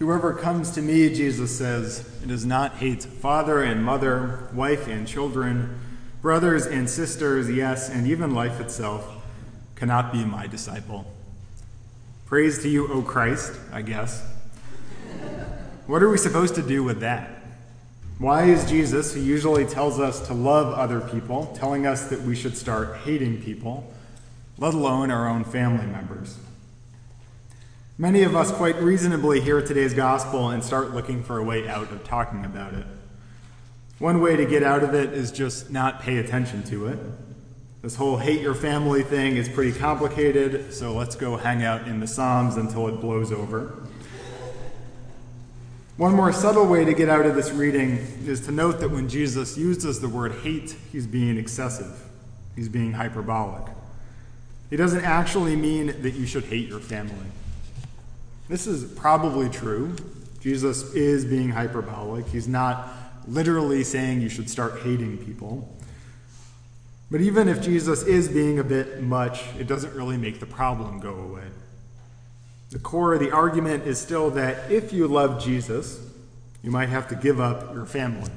Whoever comes to me, Jesus says, does not hate father and mother, wife and children, brothers and sisters, yes, and even life itself, cannot be my disciple. Praise to you, O Christ, I guess. What are we supposed to do with that? Why is Jesus, who usually tells us to love other people, telling us that we should start hating people, let alone our own family members? Many of us quite reasonably hear today's gospel and start looking for a way out of talking about it. One way to get out of it is just not pay attention to it. This whole hate your family thing is pretty complicated, so let's go hang out in the Psalms until it blows over. One more subtle way to get out of this reading is to note that when Jesus uses the word hate, he's being excessive, he's being hyperbolic. He doesn't actually mean that you should hate your family. This is probably true. Jesus is being hyperbolic. He's not literally saying you should start hating people. But even if Jesus is being a bit much, it doesn't really make the problem go away. The core of the argument is still that if you love Jesus, you might have to give up your family.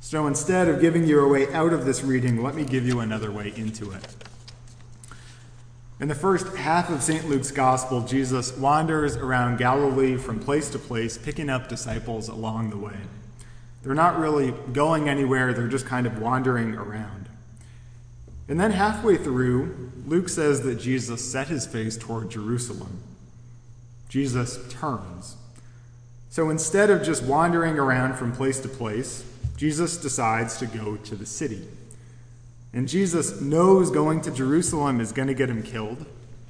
So instead of giving you a way out of this reading, let me give you another way into it. In the first half of St. Luke's Gospel, Jesus wanders around Galilee from place to place, picking up disciples along the way. They're not really going anywhere, they're just kind of wandering around. And then halfway through, Luke says that Jesus set his face toward Jerusalem. Jesus turns. So instead of just wandering around from place to place, Jesus decides to go to the city. And Jesus knows going to Jerusalem is going to get him killed,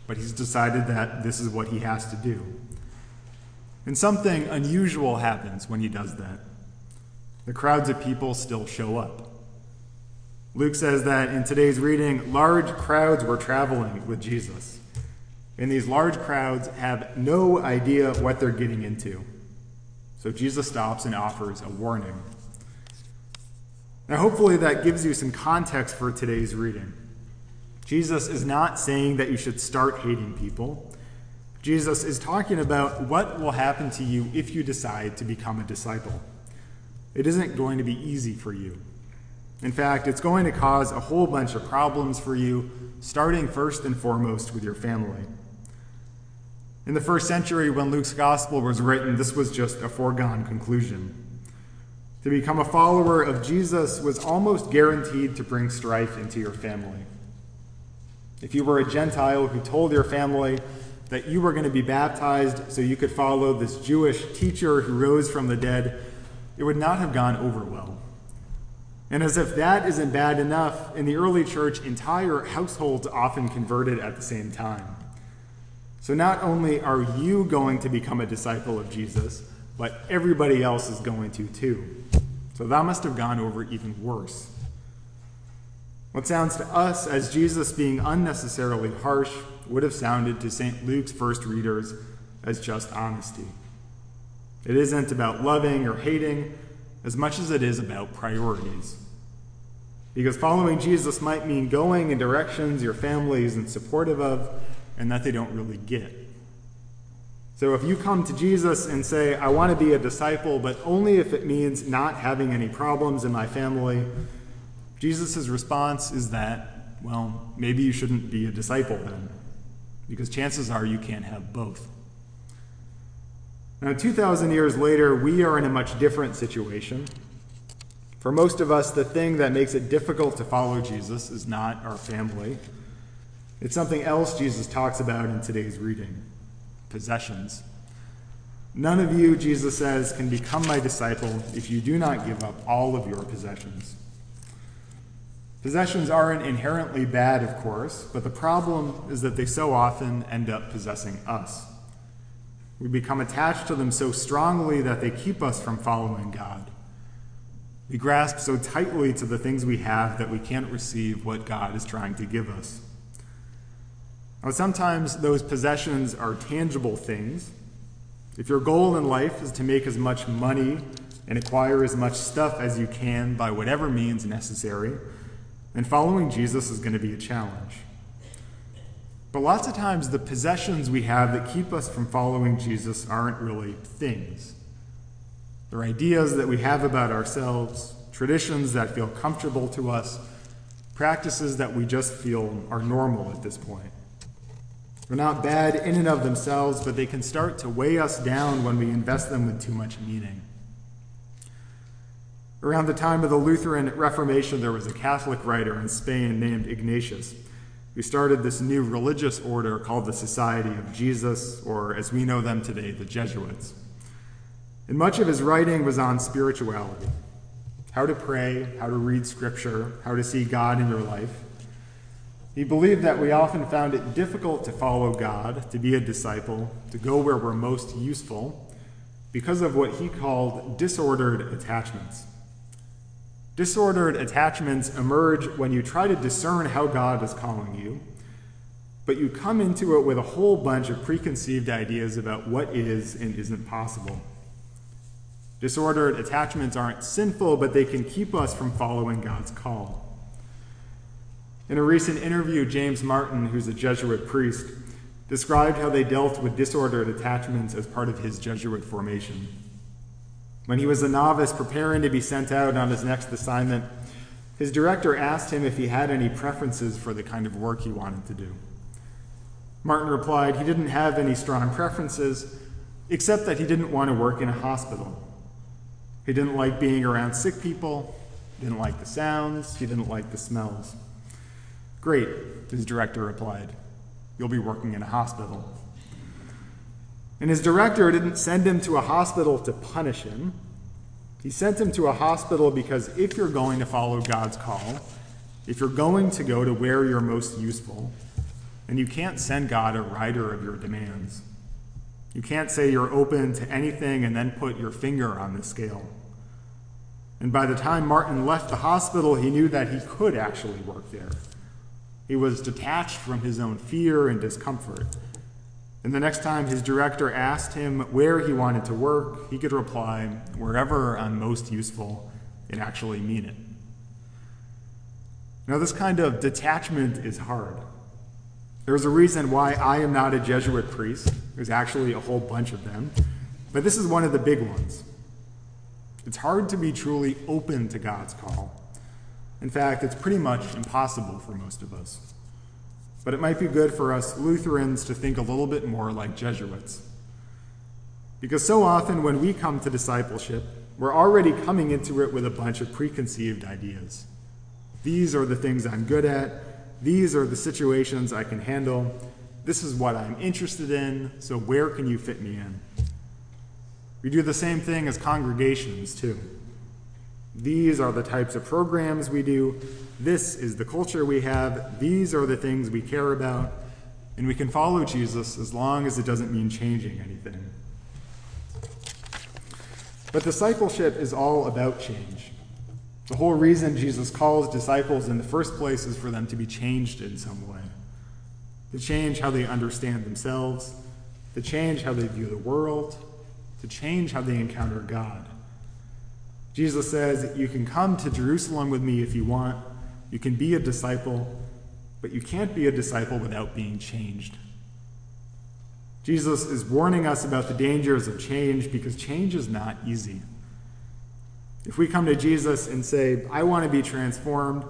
but he's decided that this is what he has to do. And something unusual happens when he does that. The crowds of people still show up. Luke says that in today's reading, large crowds were traveling with Jesus. And these large crowds have no idea what they're getting into. So Jesus stops and offers a warning. Now, hopefully, that gives you some context for today's reading. Jesus is not saying that you should start hating people. Jesus is talking about what will happen to you if you decide to become a disciple. It isn't going to be easy for you. In fact, it's going to cause a whole bunch of problems for you, starting first and foremost with your family. In the first century, when Luke's gospel was written, this was just a foregone conclusion. To become a follower of Jesus was almost guaranteed to bring strife into your family. If you were a Gentile who told your family that you were going to be baptized so you could follow this Jewish teacher who rose from the dead, it would not have gone over well. And as if that isn't bad enough, in the early church, entire households often converted at the same time. So not only are you going to become a disciple of Jesus, but everybody else is going to too. So that must have gone over even worse. What sounds to us as Jesus being unnecessarily harsh would have sounded to St. Luke's first readers as just honesty. It isn't about loving or hating as much as it is about priorities. Because following Jesus might mean going in directions your family isn't supportive of and that they don't really get. So if you come to Jesus and say, I want to be a disciple, but only if it means not having any problems in my family, Jesus' response is that, well, maybe you shouldn't be a disciple then, because chances are you can't have both. Now, 2,000 years later, we are in a much different situation. For most of us, the thing that makes it difficult to follow Jesus is not our family. It's something else Jesus talks about in today's reading possessions. None of you, Jesus says, can become my disciple if you do not give up all of your possessions. Possessions aren't inherently bad, of course, but the problem is that they so often end up possessing us. We become attached to them so strongly that they keep us from following God. We grasp so tightly to the things we have that we can't receive what God is trying to give us. Now, sometimes those possessions are tangible things. If your goal in life is to make as much money and acquire as much stuff as you can by whatever means necessary, then following Jesus is going to be a challenge. But lots of times, the possessions we have that keep us from following Jesus aren't really things. They're ideas that we have about ourselves, traditions that feel comfortable to us, practices that we just feel are normal at this point. They're not bad in and of themselves, but they can start to weigh us down when we invest them with too much meaning. Around the time of the Lutheran Reformation, there was a Catholic writer in Spain named Ignatius who started this new religious order called the Society of Jesus, or as we know them today, the Jesuits. And much of his writing was on spirituality how to pray, how to read scripture, how to see God in your life. He believed that we often found it difficult to follow God, to be a disciple, to go where we're most useful, because of what he called disordered attachments. Disordered attachments emerge when you try to discern how God is calling you, but you come into it with a whole bunch of preconceived ideas about what is and isn't possible. Disordered attachments aren't sinful, but they can keep us from following God's call. In a recent interview, James Martin, who's a Jesuit priest, described how they dealt with disordered attachments as part of his Jesuit formation. When he was a novice preparing to be sent out on his next assignment, his director asked him if he had any preferences for the kind of work he wanted to do. Martin replied he didn't have any strong preferences, except that he didn't want to work in a hospital. He didn't like being around sick people, didn't like the sounds, he didn't like the smells. Great, his director replied. You'll be working in a hospital. And his director didn't send him to a hospital to punish him. He sent him to a hospital because if you're going to follow God's call, if you're going to go to where you're most useful, then you can't send God a rider of your demands. You can't say you're open to anything and then put your finger on the scale. And by the time Martin left the hospital, he knew that he could actually work there. He was detached from his own fear and discomfort. And the next time his director asked him where he wanted to work, he could reply, wherever I'm most useful, and actually mean it. Now, this kind of detachment is hard. There's a reason why I am not a Jesuit priest. There's actually a whole bunch of them. But this is one of the big ones. It's hard to be truly open to God's call. In fact, it's pretty much impossible for most of us. But it might be good for us Lutherans to think a little bit more like Jesuits. Because so often when we come to discipleship, we're already coming into it with a bunch of preconceived ideas. These are the things I'm good at. These are the situations I can handle. This is what I'm interested in, so where can you fit me in? We do the same thing as congregations, too. These are the types of programs we do. This is the culture we have. These are the things we care about. And we can follow Jesus as long as it doesn't mean changing anything. But discipleship is all about change. The whole reason Jesus calls disciples in the first place is for them to be changed in some way. To change how they understand themselves, to change how they view the world, to change how they encounter God. Jesus says, You can come to Jerusalem with me if you want. You can be a disciple, but you can't be a disciple without being changed. Jesus is warning us about the dangers of change because change is not easy. If we come to Jesus and say, I want to be transformed,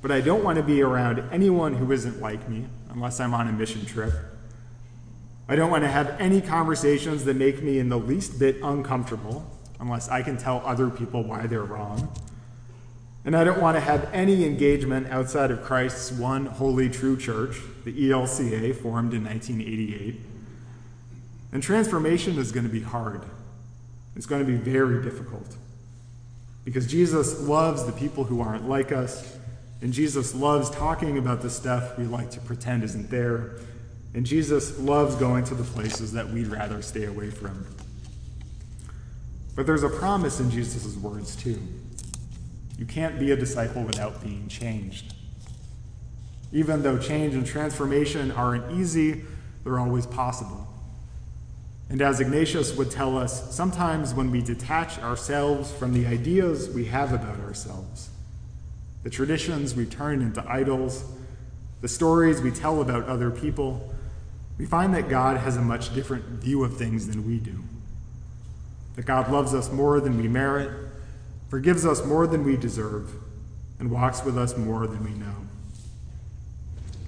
but I don't want to be around anyone who isn't like me unless I'm on a mission trip, I don't want to have any conversations that make me in the least bit uncomfortable unless I can tell other people why they're wrong. And I don't want to have any engagement outside of Christ's one holy true church, the ELCA, formed in 1988. And transformation is going to be hard. It's going to be very difficult. Because Jesus loves the people who aren't like us, and Jesus loves talking about the stuff we like to pretend isn't there, and Jesus loves going to the places that we'd rather stay away from. But there's a promise in Jesus' words, too. You can't be a disciple without being changed. Even though change and transformation aren't easy, they're always possible. And as Ignatius would tell us, sometimes when we detach ourselves from the ideas we have about ourselves, the traditions we turn into idols, the stories we tell about other people, we find that God has a much different view of things than we do. That God loves us more than we merit, forgives us more than we deserve, and walks with us more than we know.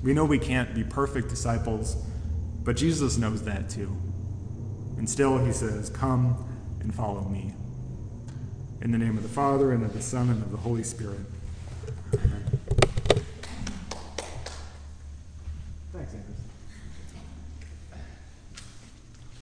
We know we can't be perfect disciples, but Jesus knows that too. And still, he says, Come and follow me. In the name of the Father, and of the Son, and of the Holy Spirit.